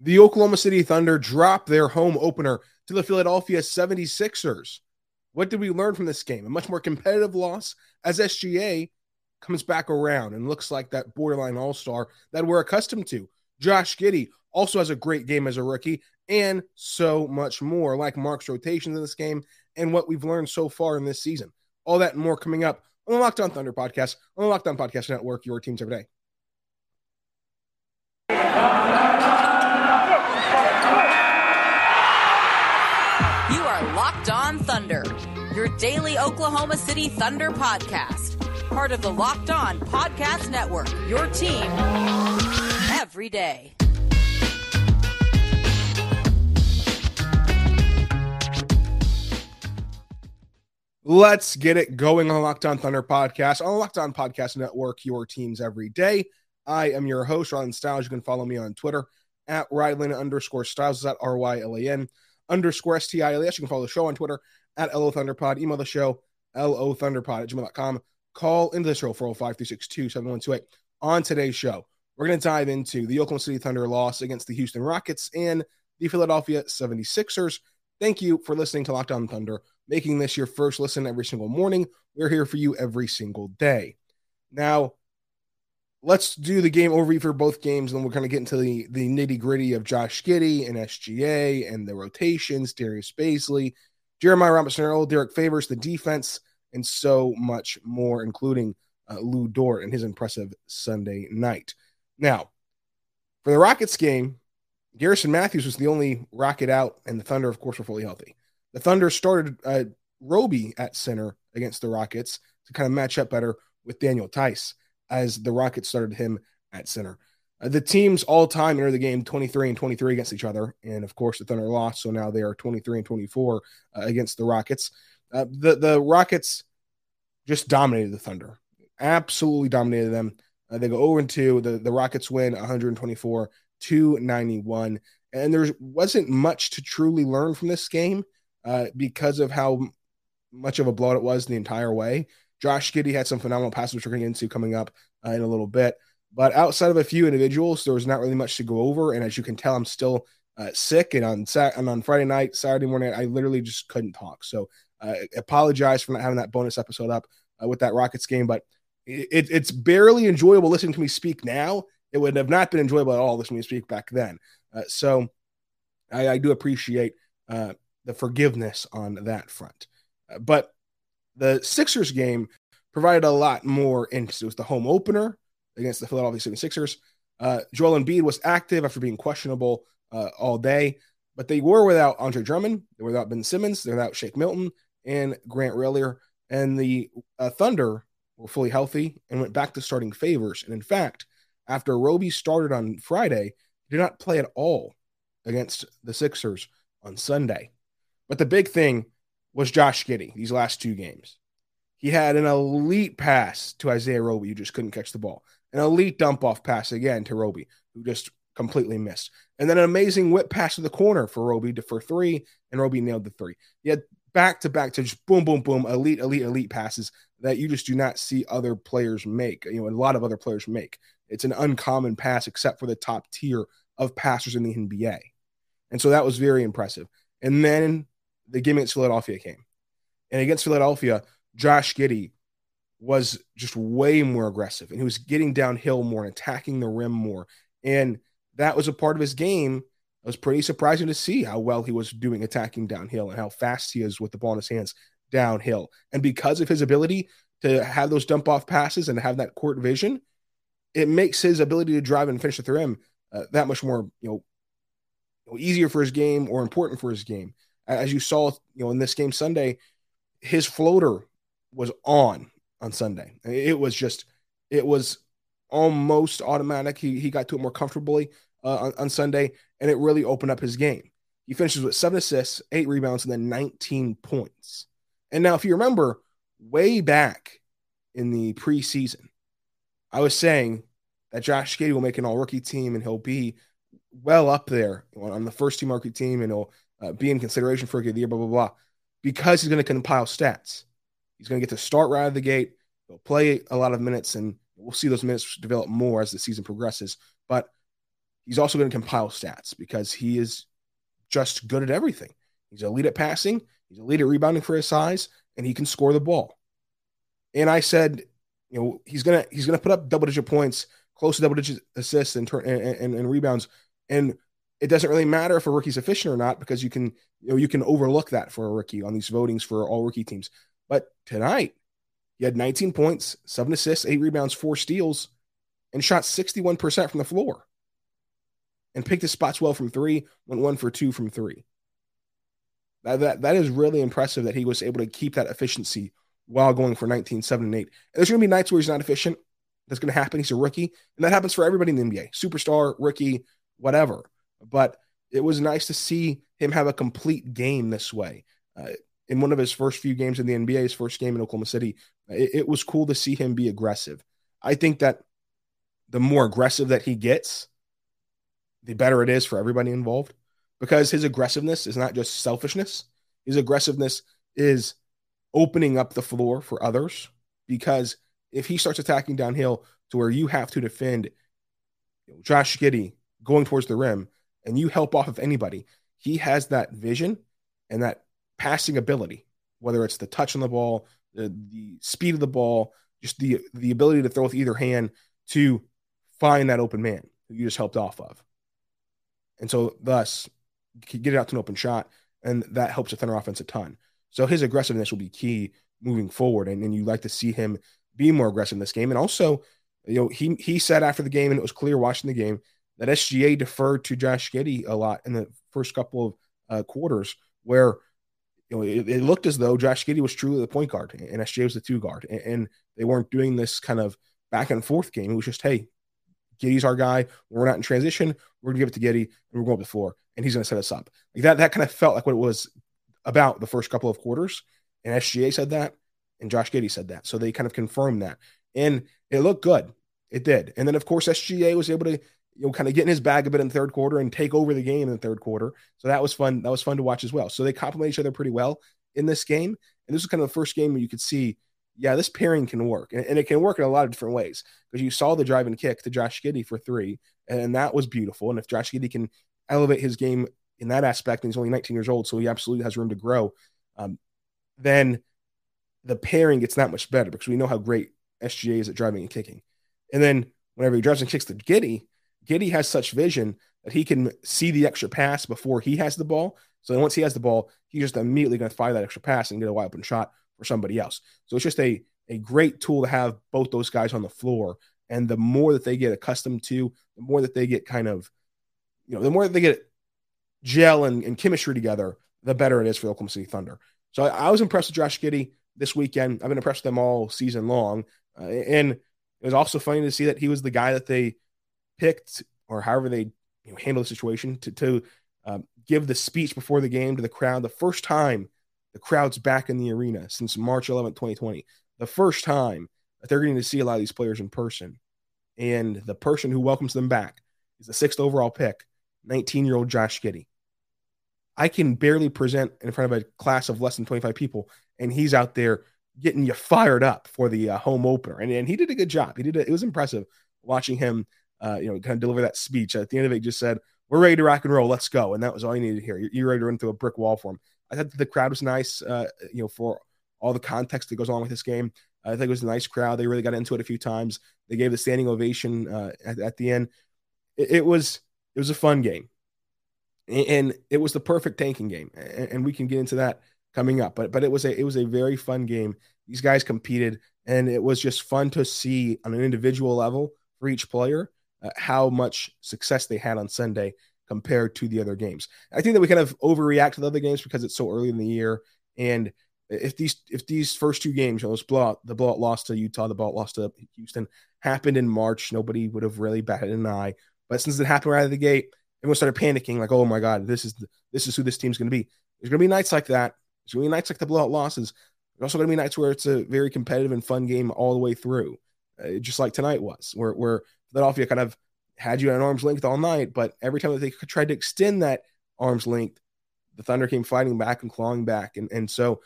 The Oklahoma City Thunder dropped their home opener to the Philadelphia 76ers. What did we learn from this game? A much more competitive loss as SGA comes back around and looks like that borderline all star that we're accustomed to. Josh Giddey also has a great game as a rookie, and so much more, like Mark's rotations in this game and what we've learned so far in this season. All that and more coming up on the Locked On Thunder podcast, on the Locked On Podcast Network, your teams every day. Daily Oklahoma City Thunder podcast. Part of the Locked On Podcast Network, your team every day. Let's get it going on the Locked On Thunder podcast, on the Locked On Podcast Network, your teams every day. I am your host, Rylan Stiles. You can follow me on Twitter at Rylan underscore Stiles. Is at R Y L A N underscore S T I L E S. You can follow the show on Twitter at LO Thunderpod. Email the show, LO Thunderpod at gmail.com. Call into the show 405 362 7128. On today's show, we're going to dive into the Oklahoma City Thunder loss against the Houston Rockets and the Philadelphia 76ers. Thank you for listening to Locked On Thunder, making this your first listen every single morning. We're here for you every single day. Now, let's do the game overview for both games, and then we're going to get into the, the nitty gritty of Josh Giddey and SGA and the rotations, Darius Bazley, Jeremiah Robinson Earl, Derek Favors, the defense, and so much more, including uh, Lu Dort and his impressive Sunday night. Now, for the Rockets game, Garrison Matthews was the only Rocket out, and the Thunder, of course, were fully healthy. The Thunder started uh, Roby at center against the Rockets to kind of match up better with Daniel Theis as the Rockets started him at center. Uh, the teams all time enter the game 23 and 23 against each other. And of course, the Thunder lost. So now they are 23 and 24 uh, against the Rockets. Uh, the, the Rockets just dominated the Thunder, absolutely dominated them. Uh, they go over and 2. The, the Rockets win 124 to 91. And there wasn't much to truly learn from this game uh, because of how much of a blowout it was the entire way. Josh Giddey had some phenomenal passes, which we're going to get into coming up uh, in a little bit. But outside of a few individuals, there was not really much to go over. And as you can tell, I'm still uh, sick. And on Sat- and on Friday night, Saturday morning, I literally just couldn't talk. So uh, apologize for not having that bonus episode up uh, with that Rockets game. But it, it's barely enjoyable listening to me speak now. It would have not been enjoyable at all listening to me speak back then. Uh, so I, I, do appreciate the forgiveness on that front. But the Sixers game provided a lot more interest. It was the home opener against the Philadelphia 76ers. Uh, Joel Embiid was active after being questionable uh, all day, but they were without Andre Drummond, they were without Ben Simmons, they're without Shake Milton and Grant Riller, and the uh, Thunder were fully healthy and went back to starting favors. And in fact, after Roby started on Friday, he did not play at all against the Sixers on Sunday. But the big thing was Josh Giddey these last two games. He had an elite pass to Isaiah Roby, who just couldn't catch the ball. An elite dump off pass again to Roby, who just completely missed. And then an amazing whip pass to the corner for Roby to for three, and Roby nailed the three. He had back to back to just boom, boom, boom, elite, elite, elite passes that you just do not see other players make. You know, a lot of other players make. It's an uncommon pass, except for the top tier of passers in the NBA. And so that was very impressive. And then the game against Philadelphia came. And against Philadelphia, Josh Giddey was just way more aggressive and he was getting downhill more and attacking the rim more. And that was a part of his game. It was pretty surprising to see how well he was doing attacking downhill and how fast he is with the ball in his hands downhill. And because of his ability to have those dump off passes and have that court vision, it makes his ability to drive and finish at the rim uh, that much more, you know, easier for his game or important for his game. As you saw, you know, in this game Sunday, his floater was on on Sunday. It was just, it was almost automatic. He he got to it more comfortably. uh, on, on Sunday, and it really opened up his game. He finishes with seven assists, eight rebounds, and then 19 points. And now, if you remember, way back in the preseason, I was saying that Josh Giddey will make an all rookie team and he'll be well up there on the first team rookie team and he'll uh, be in consideration for of the year, blah, blah, blah, because he's going to compile stats. He's going to get to start right out of the gate. He'll play a lot of minutes and we'll see those minutes develop more as the season progresses. But he's also going to compile stats because he is just good at everything. He's a lead at passing, he's a lead at rebounding for his size, and he can score the ball. And I said, you know, he's gonna he's gonna put up double digit points, close to double digit assists and, turn, and, and, and rebounds, and it doesn't really matter if a rookie's efficient or not because you can you know you can overlook that for a rookie on these votings for all rookie teams. But tonight, he had 19 points, seven assists, eight rebounds, four steals, and shot 61% from the floor. And picked his spots well from three, went one for two from three. That, that, that is really impressive that he was able to keep that efficiency while going for 19, 7, and 8. And there's going to be nights where he's not efficient. That's going to happen. He's a rookie. And that happens for everybody in the NBA superstar, rookie, whatever. But it was nice to see him have a complete game this way. Uh, in one of his first few games in the NBA, his first game in Oklahoma City, it, it was cool to see him be aggressive. I think that the more aggressive that he gets, the better it is for everybody involved because his aggressiveness is not just selfishness. His aggressiveness is opening up the floor for others because if he starts attacking downhill to where you have to defend you know, Josh Giddey going towards the rim and you help off of anybody, he has that vision and that passing ability, whether it's the touch on the ball, the, the speed of the ball, just the the ability to throw with either hand to find that open man who you just helped off of. And so thus get it out to an open shot, and that helps the Thunder offense a ton. So his aggressiveness will be key moving forward, and, and you like to see him be more aggressive in this game. And also, you know, he he said after the game, and it was clear watching the game that SGA deferred to Josh Giddey a lot in the first couple of uh, quarters, where you know it, it, looked as though Josh Giddey was truly the point guard and SGA was the two guard, and, and they weren't doing this kind of back and forth game. It was just, hey, Giddey's our guy. We're not in transition. We're gonna give it to Giddey, and we're going up the floor, and he's gonna set us up. Like that. That kind of felt like what it was about the first couple of quarters. And SGA said that, and Josh Giddey said that. So they kind of confirmed that, and it looked good. It did. And then of course SGA was able to you know kind of get in his bag a bit in the third quarter and take over the game in the third quarter. So that was fun. That was fun to watch as well. So they complement each other pretty well in this game. And this was kind of the first game where you could see yeah, this pairing can work. And, and, it can work in a lot of different ways because you saw the drive and kick to Josh Giddey for three, and that was beautiful. And if Josh Giddey can elevate his game in that aspect, and he's only 19 years old, so he absolutely has room to grow, um, then the pairing gets that much better because we know how great SGA is at driving and kicking. And then whenever he drives and kicks to Giddey, Giddey has such vision that he can see the extra pass before he has the ball. So once he has the ball, he's just immediately going to fire that extra pass and get a wide open shot for somebody else. So it's just a a great tool to have both those guys on the floor. And the more that they get accustomed to, the more that they get kind of, you know, the more that they get gel and, and chemistry together, the better it is for the Oklahoma City Thunder. So I, I was impressed with Josh Giddey this weekend. I've been impressed with them all season long. Uh, and it was also funny to see that he was the guy that they picked, or however they you know, handle the situation, to, to um, give the speech before the game to the crowd the first time the crowd's back in the arena since March 11th, 2020. The first time that they're getting to see a lot of these players in person. And the person who welcomes them back is the sixth overall pick, 19 year old Josh Giddey. I can barely present in front of a class of less than 25 people, and he's out there getting you fired up for the uh, home opener. And, and he did a good job. He did a, it was impressive watching him, uh, you know, kind of deliver that speech. At the end of it, he just said, "We're ready to rock and roll. Let's go." And that was all you needed to hear. You're ready to run through a brick wall for him. I thought the crowd was nice, uh, you know, for all the context that goes along with this game. I think it was a nice crowd. They really got into it a few times. They gave the standing ovation uh, at, at, the end. It, it, was it was a fun game, and, and it was the perfect tanking game. And, and, we can get into that coming up. But but it was a it was a very fun game. These guys competed, and it was just fun to see on an individual level for each player uh, how much success they had on Sunday compared to the other games. I think that we kind of overreact to the other games because it's so early in the year. And if these if these first two games, you know, blowout, the blowout loss to Utah, the blowout loss to Houston happened in March, nobody would have really batted an eye. But since it happened right out of the gate, everyone started panicking, like, "Oh my god, this is the, this is who this team's going to be." There's going to be nights like that. There's going to be nights like the blowout losses. There's also going to be nights where it's a very competitive and fun game all the way through, uh, just like tonight was, where where Philadelphia kind of had you at arm's length all night, but every time that they tried to extend that arm's length, the Thunder came fighting back and clawing back, and and so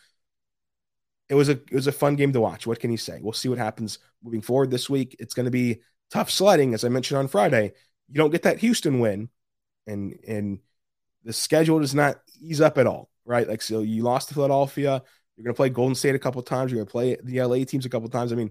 it was a it was a fun game to watch. What can you say? We'll see what happens moving forward this week. It's going to be tough sledding, as I mentioned on Friday. You don't get that Houston win, and and the schedule does not ease up at all, right? Like so, you lost to Philadelphia. You're going to play Golden State a couple times. You're going to play the LA teams a couple times. I mean,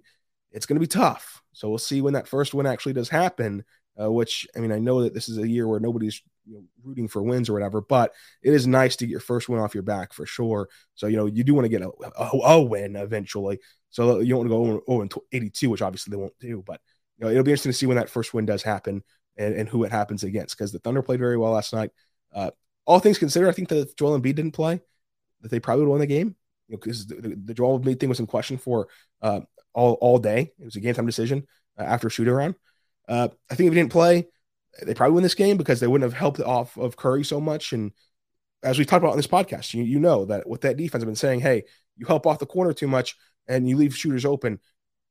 it's going to be tough. So we'll see when that first win actually does happen. Uh, which I mean, I know that this is a year where nobody's you know, rooting for wins or whatever, but it is nice to get your first win off your back for sure. So you know you do want to get a, a, a win eventually. So you don't want to go 0 and 82, which obviously they won't do. But you know it'll be interesting to see when that first win does happen and, and who it happens against because the Thunder played very well last night. Uh, all things considered, I think that Joel Embiid didn't play, that they probably would won the game because you know, the, the, Joel Embiid thing was in question for uh, all all day. It was a game time decision uh, after shoot around. Uh, I think if he didn't play, they probably win this game because they wouldn't have helped off of Curry so much. And as we talked about on this podcast, you, you know that with that defense, I've been saying, hey, you help off the corner too much and you leave shooters open.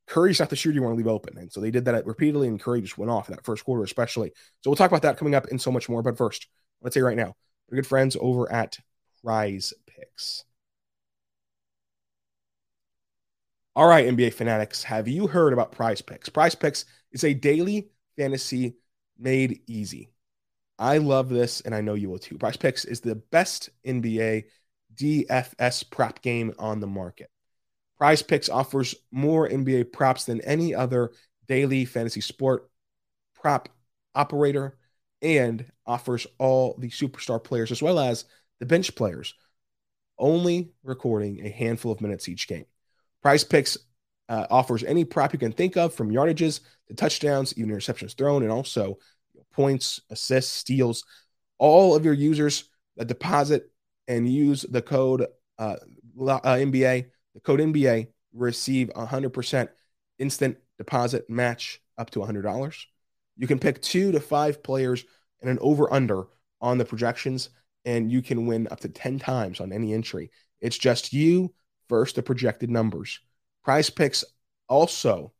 Curry's not the shooter you want to leave open. And so they did that repeatedly, and Curry just went off in that first quarter, especially. So we'll talk about that coming up and so much more. But first, let's say right now, we're good friends over at Prize Picks. All right, NBA fanatics, have you heard about Prize Picks? Prize Picks is a daily fantasy made easy. I love this, and I know you will too. Prize Picks is the best NBA DFS prop game on the market. Prize Picks offers more NBA props than any other daily fantasy sport prop operator and offers all the superstar players as well as the bench players, only recording a handful of minutes each game. Prize Picks uh, offers any prop you can think of from yardages to touchdowns, even interceptions thrown, and also points, assists, steals. All of your users that deposit and use the code uh, uh, NBA, the code NBA, receive 100% instant deposit match up to $100. You can pick two to five players and an over under on the projections, and you can win up to 10 times on any entry. It's just you versus the projected numbers. Prize Picks also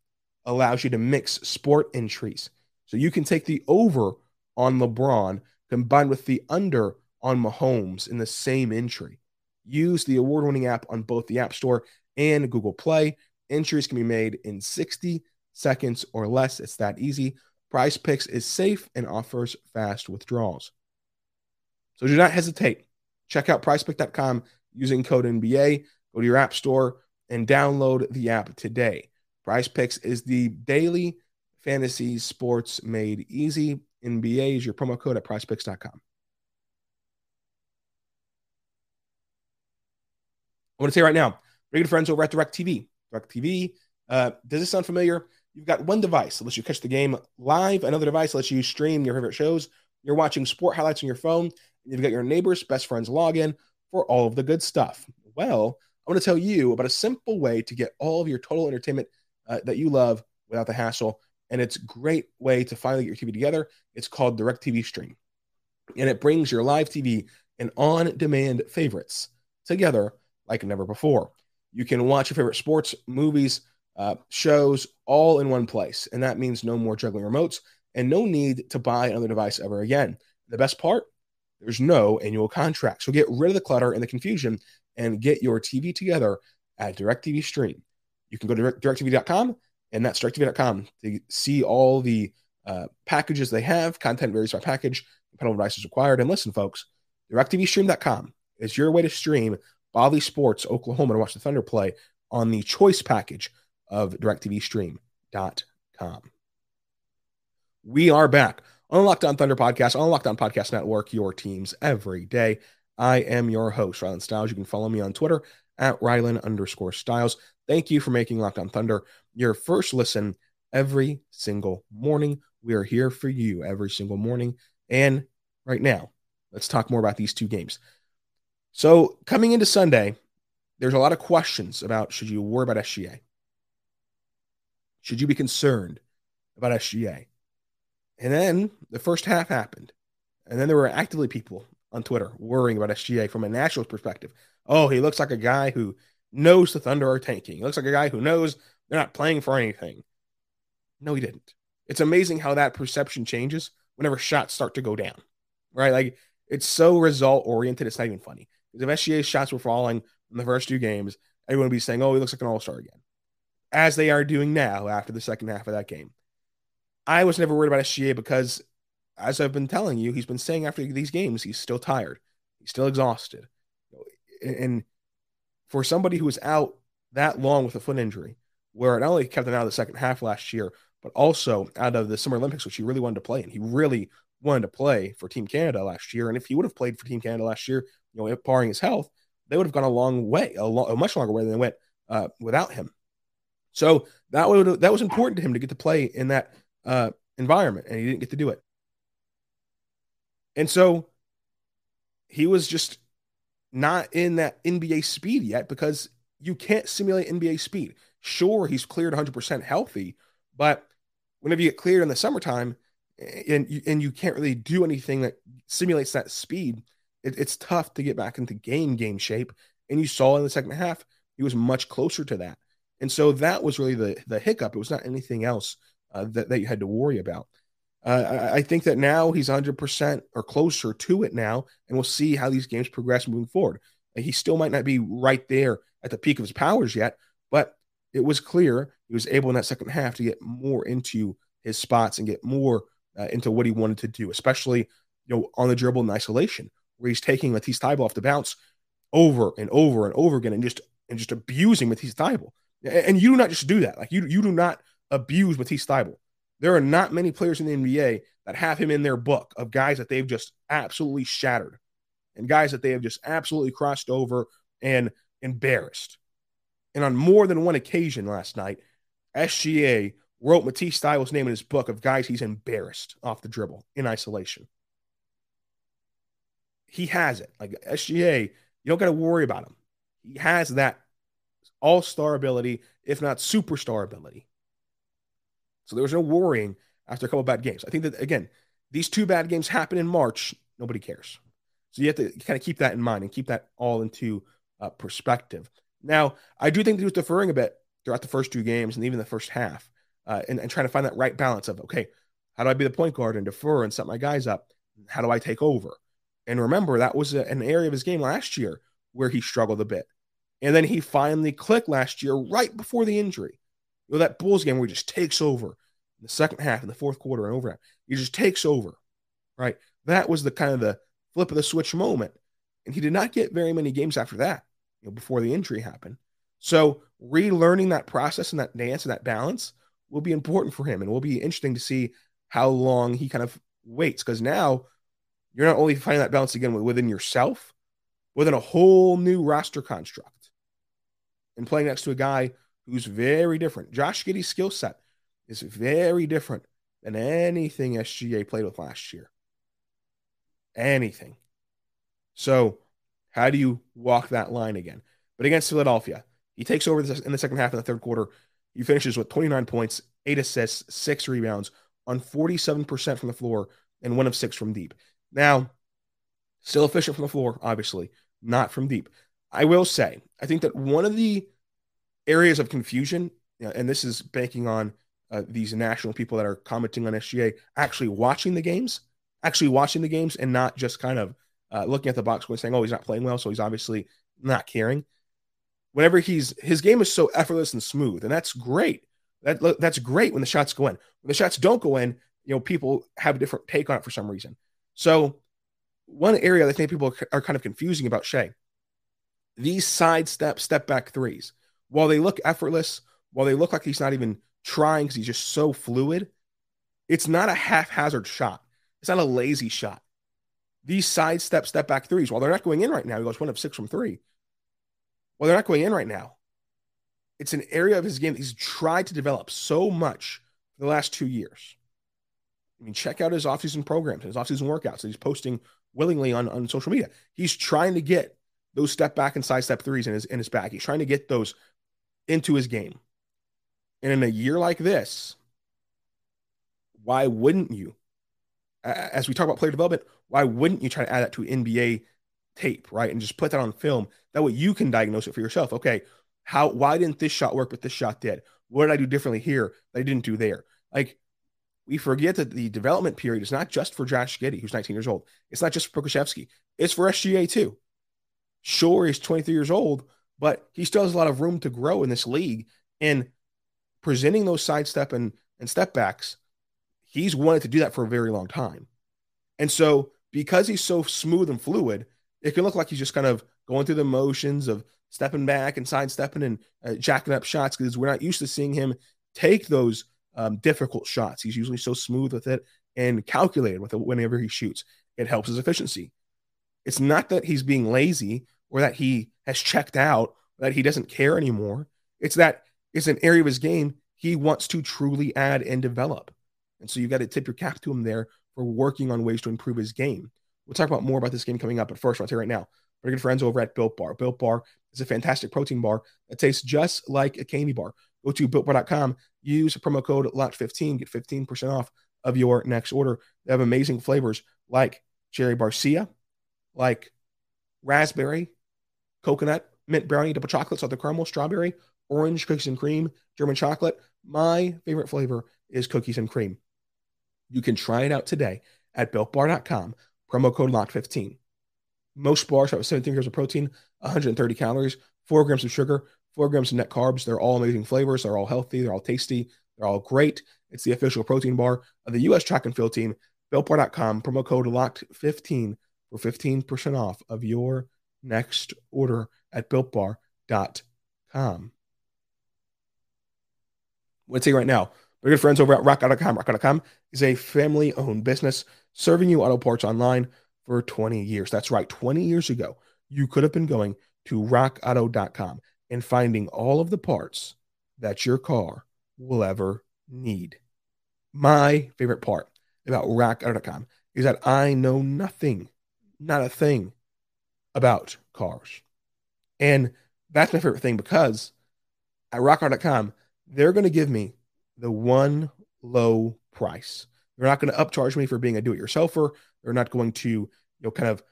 allows you to mix sport entries. So you can take the over on LeBron combined with the under on Mahomes in the same entry. Use the award winning app on both the App Store and Google Play. Entries can be made in 60 seconds or less. It's that easy. Prize Picks is safe and offers fast withdrawals. So do not hesitate. Check out prizepick.com using code NBA. Go to your App Store and download the app today. Prize Picks is the daily fantasy sports made easy. NBA is your promo code at prizepicks.com. I want to say right now, very good friends over at DirecTV. DirecTV, uh, does this sound familiar? You've got one device that lets you catch the game live, another device lets you stream your favorite shows. You're watching sport highlights on your phone. You've got your neighbor's best friend's login for all of the good stuff. Well, I want to tell you about a simple way to get all of your total entertainment uh, that you love without the hassle. And it's a great way to finally get your TV together. It's called DirecTV Stream. And it brings your live TV and on demand favorites together like never before. You can watch your favorite sports, movies, uh, shows all in one place. And that means no more juggling remotes and no need to buy another device ever again. The best part, there's no annual contract. So get rid of the clutter and the confusion and get your TV together at DirecTV Stream. You can go to DirecTV.com and that's directv.com to see all the uh, packages they have. Content varies by package, depending on devices required. And listen, folks, directvstream.com is your way to stream Bally Sports Oklahoma to watch the Thunder play on the choice package of directvstream.com. We are back on the Locked On Thunder podcast, on the Locked On Podcast Network, your teams every day. I am your host, Rylan Stiles. You can follow me on Twitter at Rylan underscore Stiles. Thank you for making Locked On Thunder your first listen every single morning. We are here for you every single morning. And right now, let's talk more about these two games. So, coming into Sunday, there's a lot of questions about should you worry about SGA? Should you be concerned about SGA? And then the first half happened. And then there were actively people on Twitter worrying about SGA from a national perspective. Oh, he looks like a guy who knows the Thunder are tanking. He looks like a guy who knows they're not playing for anything. No, he didn't. It's amazing how that perception changes whenever shots start to go down, right? Like it's so result oriented, it's not even funny. Because if SGA's shots were falling in the first two games, everyone would be saying, oh, he looks like an all star again, as they are doing now after the second half of that game. I was never worried about SGA because, as I've been telling you, he's been saying after these games, he's still tired, he's still exhausted. And for somebody who was out that long with a foot injury, where it not only kept him out of the second half last year, but also out of the Summer Olympics, which he really wanted to play in. He really wanted to play for Team Canada last year. And if he would have played for Team Canada last year, you know, barring his health, they would have gone a long way, a, lo- a much longer way than they went uh, without him. So that would that was important to him to get to play in that uh, environment, and he didn't get to do it. And so he was just not in that NBA speed yet because you can't simulate NBA speed. Sure, he's cleared 100% healthy, but whenever you get cleared in the summertime and you, and you can't really do anything that simulates that speed, it, it's tough to get back into game game shape. And you saw in the second half, he was much closer to that. And so that was really the the hiccup. It was not anything else uh, that, that you had to worry about. Uh, I, think that now he's 100% or closer to it now, and we'll see how these games progress moving forward. He still might not be right there at the peak of his powers yet, but it was clear he was able in that second half to get more into his spots and get more uh, into what he wanted to do, especially you know on the dribble in isolation, where he's taking Matisse Thybulle off the bounce over and over and over again, and just and just abusing Matisse Thybulle. And you do not just do that. Like you you do not abuse Matisse Thybulle. There are not many players in the NBA that have him in their book of guys that they've just absolutely shattered and guys that they have just absolutely crossed over and embarrassed. And on more than one occasion last night, SGA wrote Matisse Thybulle's name in his book of guys he's embarrassed off the dribble in isolation. He has it. Like SGA, you don't got to worry about him. He has that all star ability, if not superstar ability. So there was no worrying after a couple bad games. I think that, again, these two bad games happen in March. Nobody cares. So you have to kind of keep that in mind and keep that all into uh, perspective. Now, I do think he was deferring a bit throughout the first two games and even the first half, uh, and, and trying to find that right balance of okay, how do I be the point guard and defer and set my guys up? How do I take over? And remember, that was a, an area of his game last year where he struggled a bit. And then he finally clicked last year right before the injury. Know, that Bulls game where he just takes over in the second half, in the fourth quarter, and over. He just takes over, right? That was the kind of the flip of the switch moment. And he did not get very many games after that, you know, before the injury happened. So relearning that process and that dance and that balance will be important for him. And will be interesting to see how long he kind of waits. Because now you're not only finding that balance again within yourself, within a whole new roster construct. And playing next to a guy who's very different. Josh Giddey's skill set is very different than anything SGA played with last year anything. So, how do you walk that line again? But against Philadelphia, he takes over in the second half of the third quarter. He finishes with 29 points, eight assists, six rebounds on 47% from the floor and one of six from deep. Now, still efficient from the floor, obviously, not from deep. I will say, I think that one of the areas of confusion, and this is banking on uh, these national people that are commenting on SGA actually watching the games, actually watching the games and not just kind of uh, looking at the box score and saying, "Oh, he's not playing well," so he's obviously not caring. Whenever he's his game is so effortless and smooth, and that's great. That that's great when the shots go in. When the shots don't go in, you know, people have a different take on it for some reason. So, one area that I think people are kind of confusing about Shai, these sidestep, step back threes, while they look effortless, while they look like he's not even trying because he's just so fluid, it's not a haphazard shot. It's not a lazy shot. These sidestep, step back threes, while they're not going in right now, he goes one of six from three. While they're not going in right now, it's an area of his game that he's tried to develop so much for the last two years. I mean, check out his offseason programs, his offseason workouts that he's posting willingly on, on social media. He's trying to get those step back and side step threes in his in his bag. He's trying to get those into his game. And in a year like this, why wouldn't you as we talk about player development, why wouldn't you try to add that to NBA tape, right? And just put that on film. That way you can diagnose it for yourself. Okay, how why didn't this shot work, but this shot did? What did I do differently here that I didn't do there? Like we forget that the development period is not just for Josh Giddey, who's 19 years old. It's not just for Pokusevski. It's for SGA too. Sure, he's 23 years old, but he still has a lot of room to grow in this league. And presenting those sidestep and, and step backs, he's wanted to do that for a very long time. And so, because he's so smooth and fluid, it can look like he's just kind of going through the motions of stepping back and sidestepping and uh, jacking up shots because we're not used to seeing him take those um, difficult shots. He's usually so smooth with it and calculated with it whenever he shoots. It helps his efficiency. It's not that he's being lazy or that he has checked out, that he doesn't care anymore. It's that it's an area of his game he wants to truly add and develop. And so you've got to tip your cap to him there for working on ways to improve his game. We'll talk about more about this game coming up, but first, I'll tell you right now, our good friends over at Built Bar. Built Bar is a fantastic protein bar that tastes just like a candy bar. Go to builtbar.com, use promo code LOCKED15, get 15% off of your next order. They have amazing flavors like cherry barcia, like raspberry, coconut, mint brownie, double chocolate, salted caramel, strawberry, orange, cookies and cream, German chocolate. My favorite flavor is cookies and cream. You can try it out today at builtbar.com, promo code LOCKED15. Most bars have 17 grams of protein, 130 calories, 4 grams of sugar, 4 grams of net carbs. They're all amazing flavors. They're all healthy. They're all tasty. They're all great. It's the official protein bar of the U.S. track and field team. BuiltBar.com, promo code LOCKED15 for 15% off of your next order at BuiltBar.com. Let's say right now, my good friends over at RockAuto.com. RockAuto.com is a family owned business serving you auto parts online for 20 years. That's right. 20 years ago, you could have been going to rockauto.com and finding all of the parts that your car will ever need. My favorite part about rockauto.com is that I know nothing, not a thing about cars. And that's my favorite thing because at rockauto.com, they're going to give me the one low price. They're not going to upcharge me for being a do-it-yourselfer. They're not going to, you know, kind of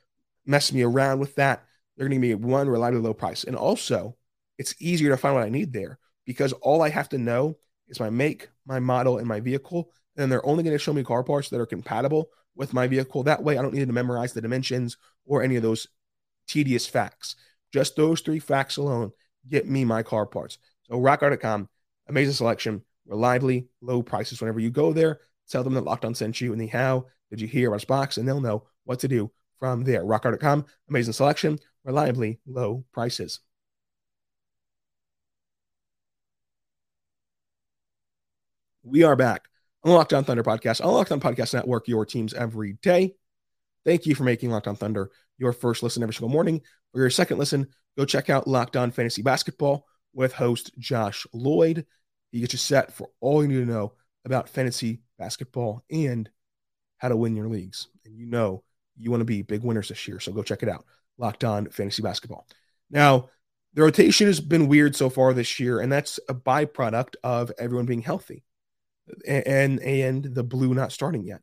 mess me around with that. They're going to give me one reliably low price. And also, it's easier to find what I need there because all I have to know is my make, my model, and my vehicle. And they're only going to show me car parts that are compatible with my vehicle. That way, I don't need to memorize the dimensions or any of those tedious facts. Just those three facts alone get me my car parts. So, rockauto.com, amazing selection, reliably low prices. Whenever you go there, tell them that Locked On sent you and the how did you hear about box, and they'll know what to do from there. Rockauto.com, amazing selection, reliably low prices. We are back on the Locked On Thunder podcast, on Locked On Podcast Network, your teams every day. Thank you for making Locked On Thunder your first listen every single morning. For your second listen, go check out Locked On Fantasy Basketball with host Josh Lloyd. He gets you set for all you need to know about fantasy basketball and how to win your leagues. And you know you want to be big winners this year. So go check it out. Locked on fantasy basketball. Now, the rotation has been weird so far this year, and that's a byproduct of everyone being healthy and and the blue not starting yet.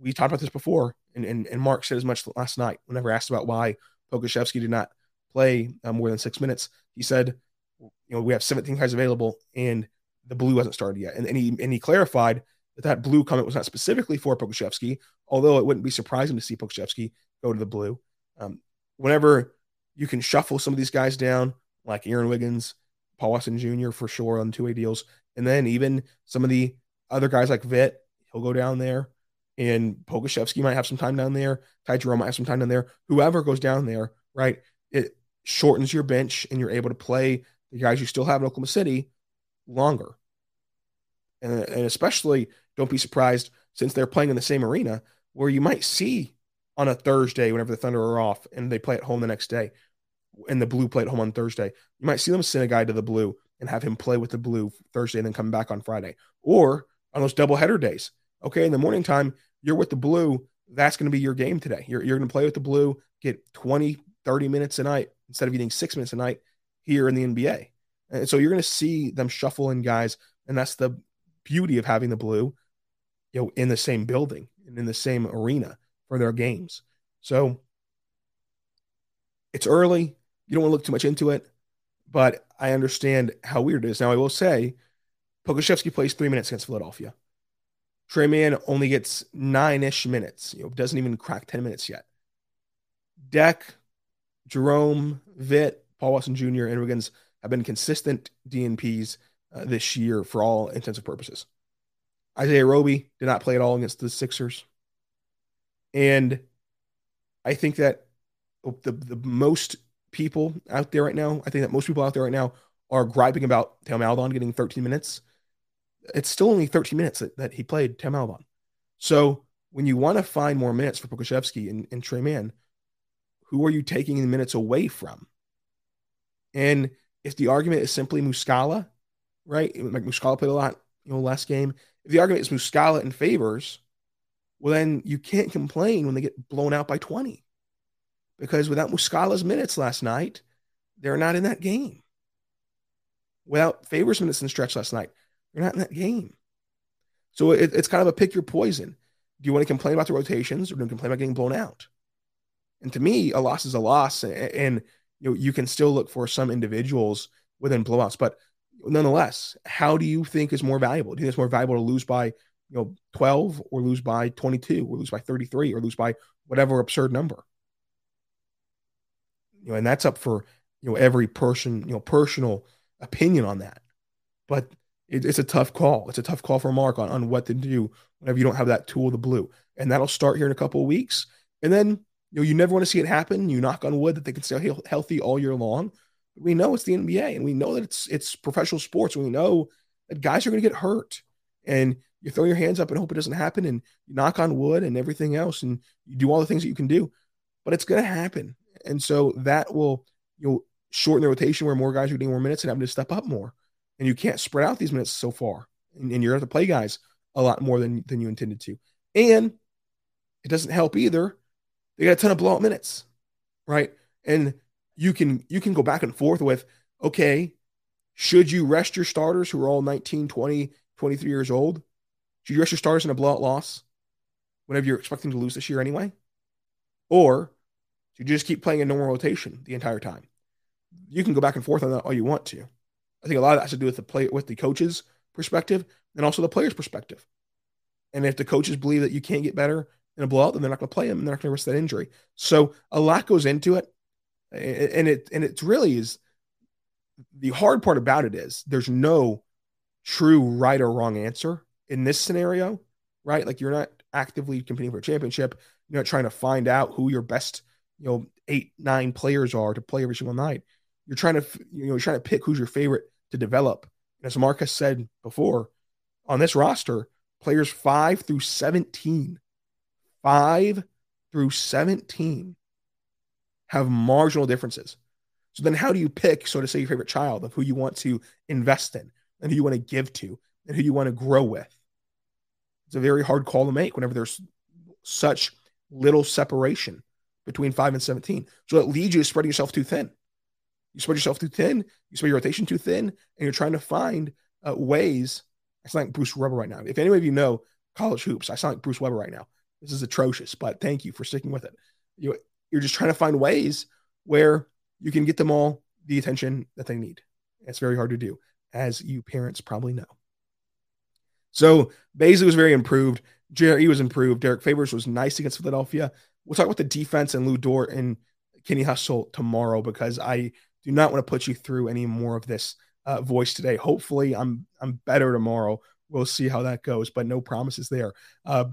We talked about this before, and, and, and Mark said as much last night whenever asked about why Pokusevski did not play uh, more than six minutes. He said, you know, we have 17 guys available, and the blue hasn't started yet. And, and he and he clarified that that blue comment was not specifically for Pokusevski, although it wouldn't be surprising to see Pokusevski go to the blue. Um, whenever you can shuffle some of these guys down, like Aaron Wiggins, Paul Watson Jr. for sure on two-way deals, and then even some of the other guys like Vit, he'll go down there, and Pokusevski might have some time down there. Ty Jerome might have some time down there. Whoever goes down there, right? It shortens your bench, and you're able to play the guys you still have in Oklahoma City longer. And, and especially don't be surprised since they're playing in the same arena where you might see on a Thursday whenever the Thunder are off and they play at home the next day and the blue play at home on Thursday. You might see them send a guy to the blue and have him play with the blue Thursday and then come back on Friday. Or on those double header days. Okay, in the morning time, you're with the blue. That's going to be your game today. You're, you're going to play with the blue, get 20, 30 minutes a night instead of getting six minutes a night here in the NBA. And so you're going to see them shuffle in guys. And that's the beauty of having the blue you know, in the same building and in the same arena for their games. So it's early. You don't want to look too much into it, but I understand how weird it is. Now, I will say Pokusevski plays three minutes against Philadelphia. Tre Mann only gets nine ish minutes, you know, doesn't even crack 10 minutes yet. Deck, Jerome, Vit, Paul Watson Jr., and Wiggins have been consistent DNPs uh, this year for all intensive purposes. Isaiah Roby did not play at all against the Sixers. And I think that the, the most people out there right now, I think that most people out there right now are griping about Theo Maledon getting 13 minutes. It's still only 13 minutes that, that he played Theo Maledon. So when you want to find more minutes for Pokusevski and, and Tre Mann, who are you taking the minutes away from? And if the argument is simply Muscala, right? Like Muscala played a lot, you know, last game. If the argument is Muscala and Favors, well, then you can't complain when they get blown out by 20. Because without Muscala's minutes last night, they're not in that game. Without Favors minutes in the stretch last night, they're not in that game. So it, it's kind of a pick your poison. Do you want to complain about the rotations or do you complain about getting blown out? And to me, a loss is a loss. And, and you know, you can still look for some individuals within blowouts. But nonetheless, how do you think is more valuable? Do you think it's more valuable to lose by, you know, 12 or lose by 22 or lose by 33 or lose by whatever absurd number? You know, and that's up for, you know, every person, you know, personal opinion on that. But it, it's a tough call. It's a tough call for Mark on, on what to do whenever you don't have that tool the blue. And that'll start here in a couple of weeks. And then, you know, you never want to see it happen. You knock on wood that they can stay healthy all year long we know it's the NBA and we know that it's it's professional sports. We know that guys are going to get hurt. And you throw your hands up and hope it doesn't happen and you knock on wood and everything else and you do all the things that you can do. But it's going to happen. And so that will you know shorten the rotation where more guys are getting more minutes and having to step up more. And you can't spread out these minutes so far. And, and you're going to play guys a lot more than, than you intended to. And it doesn't help either. They got a ton of blowout minutes, right? And you can you can go back and forth with okay should you rest your starters who are all 19 20 23 years old should you rest your starters in a blowout loss whenever you're expecting to lose this year anyway or should you just keep playing a normal rotation the entire time you can go back and forth on that all you want to i think a lot of that has to do with the play with the coaches perspective and also the players perspective. And if the coaches believe that you can't get better in a blowout then they're not going to play him and they're not going to risk that injury. So a lot goes into it. And it and it really is the hard part about it is there's no true right or wrong answer in this scenario right? Like you're not actively competing for a championship. You're not trying to find out who your best you know eight nine players are to play every single night. You're trying to you know you're trying to pick who's your favorite to develop as marcus said before on this roster players 5 through 17 5 through 17 have marginal differences. So then how do you pick, so to say, your favorite child of who you want to invest in and who you want to give to and who you want to grow with? It's a very hard call to make whenever there's such little separation between five and 17. So it leads you to spreading yourself too thin. You spread yourself too thin, you spread your rotation too thin, and you're trying to find uh, ways. I sound like Bruce Weber right now. If any of you know college hoops, I sound like Bruce Weber right now. This is atrocious, but thank you for sticking with it. You you're just trying to find ways where you can get them all the attention that they need. It's very hard to do, as you parents probably know. So Bazley was very improved. Jerry was improved. Derek Favors was nice against Philadelphia. We'll talk about the defense and Lu Dort and Kenny Hustle tomorrow because I do not want to put you through any more of this uh, voice today. Hopefully, I'm I'm better tomorrow. We'll see how that goes, but no promises there. Uh,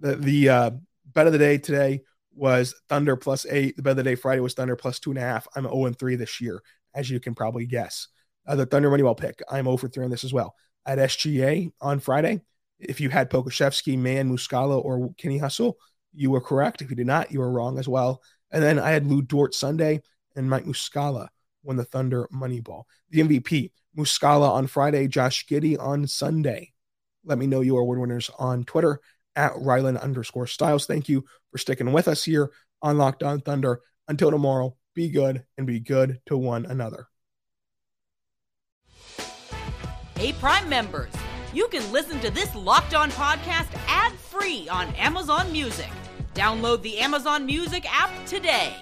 the the uh, bet of the day today was Thunder plus eight. The bet of the day Friday was Thunder plus two and a half. I'm 0 and 3 this year, as you can probably guess. Uh, the Thunder Moneyball pick, I'm 0 for 3 on this as well. At SGA on Friday, if you had Pokusevski, Mann, Muscala, or Kenny Hustle, you were correct. If you did not, you were wrong as well. And then I had Lu Dort Sunday and Mike Muscala won the Thunder Moneyball. The MVP, Muscala on Friday, Josh Giddey on Sunday. Let me know your award winners on Twitter at Rylan underscore Stiles. Thank you for sticking with us here on Locked On Thunder. Until tomorrow, be good and be good to one another. Hey, Prime members, you can listen to this Locked On podcast ad free on Amazon Music. Download the Amazon Music app today.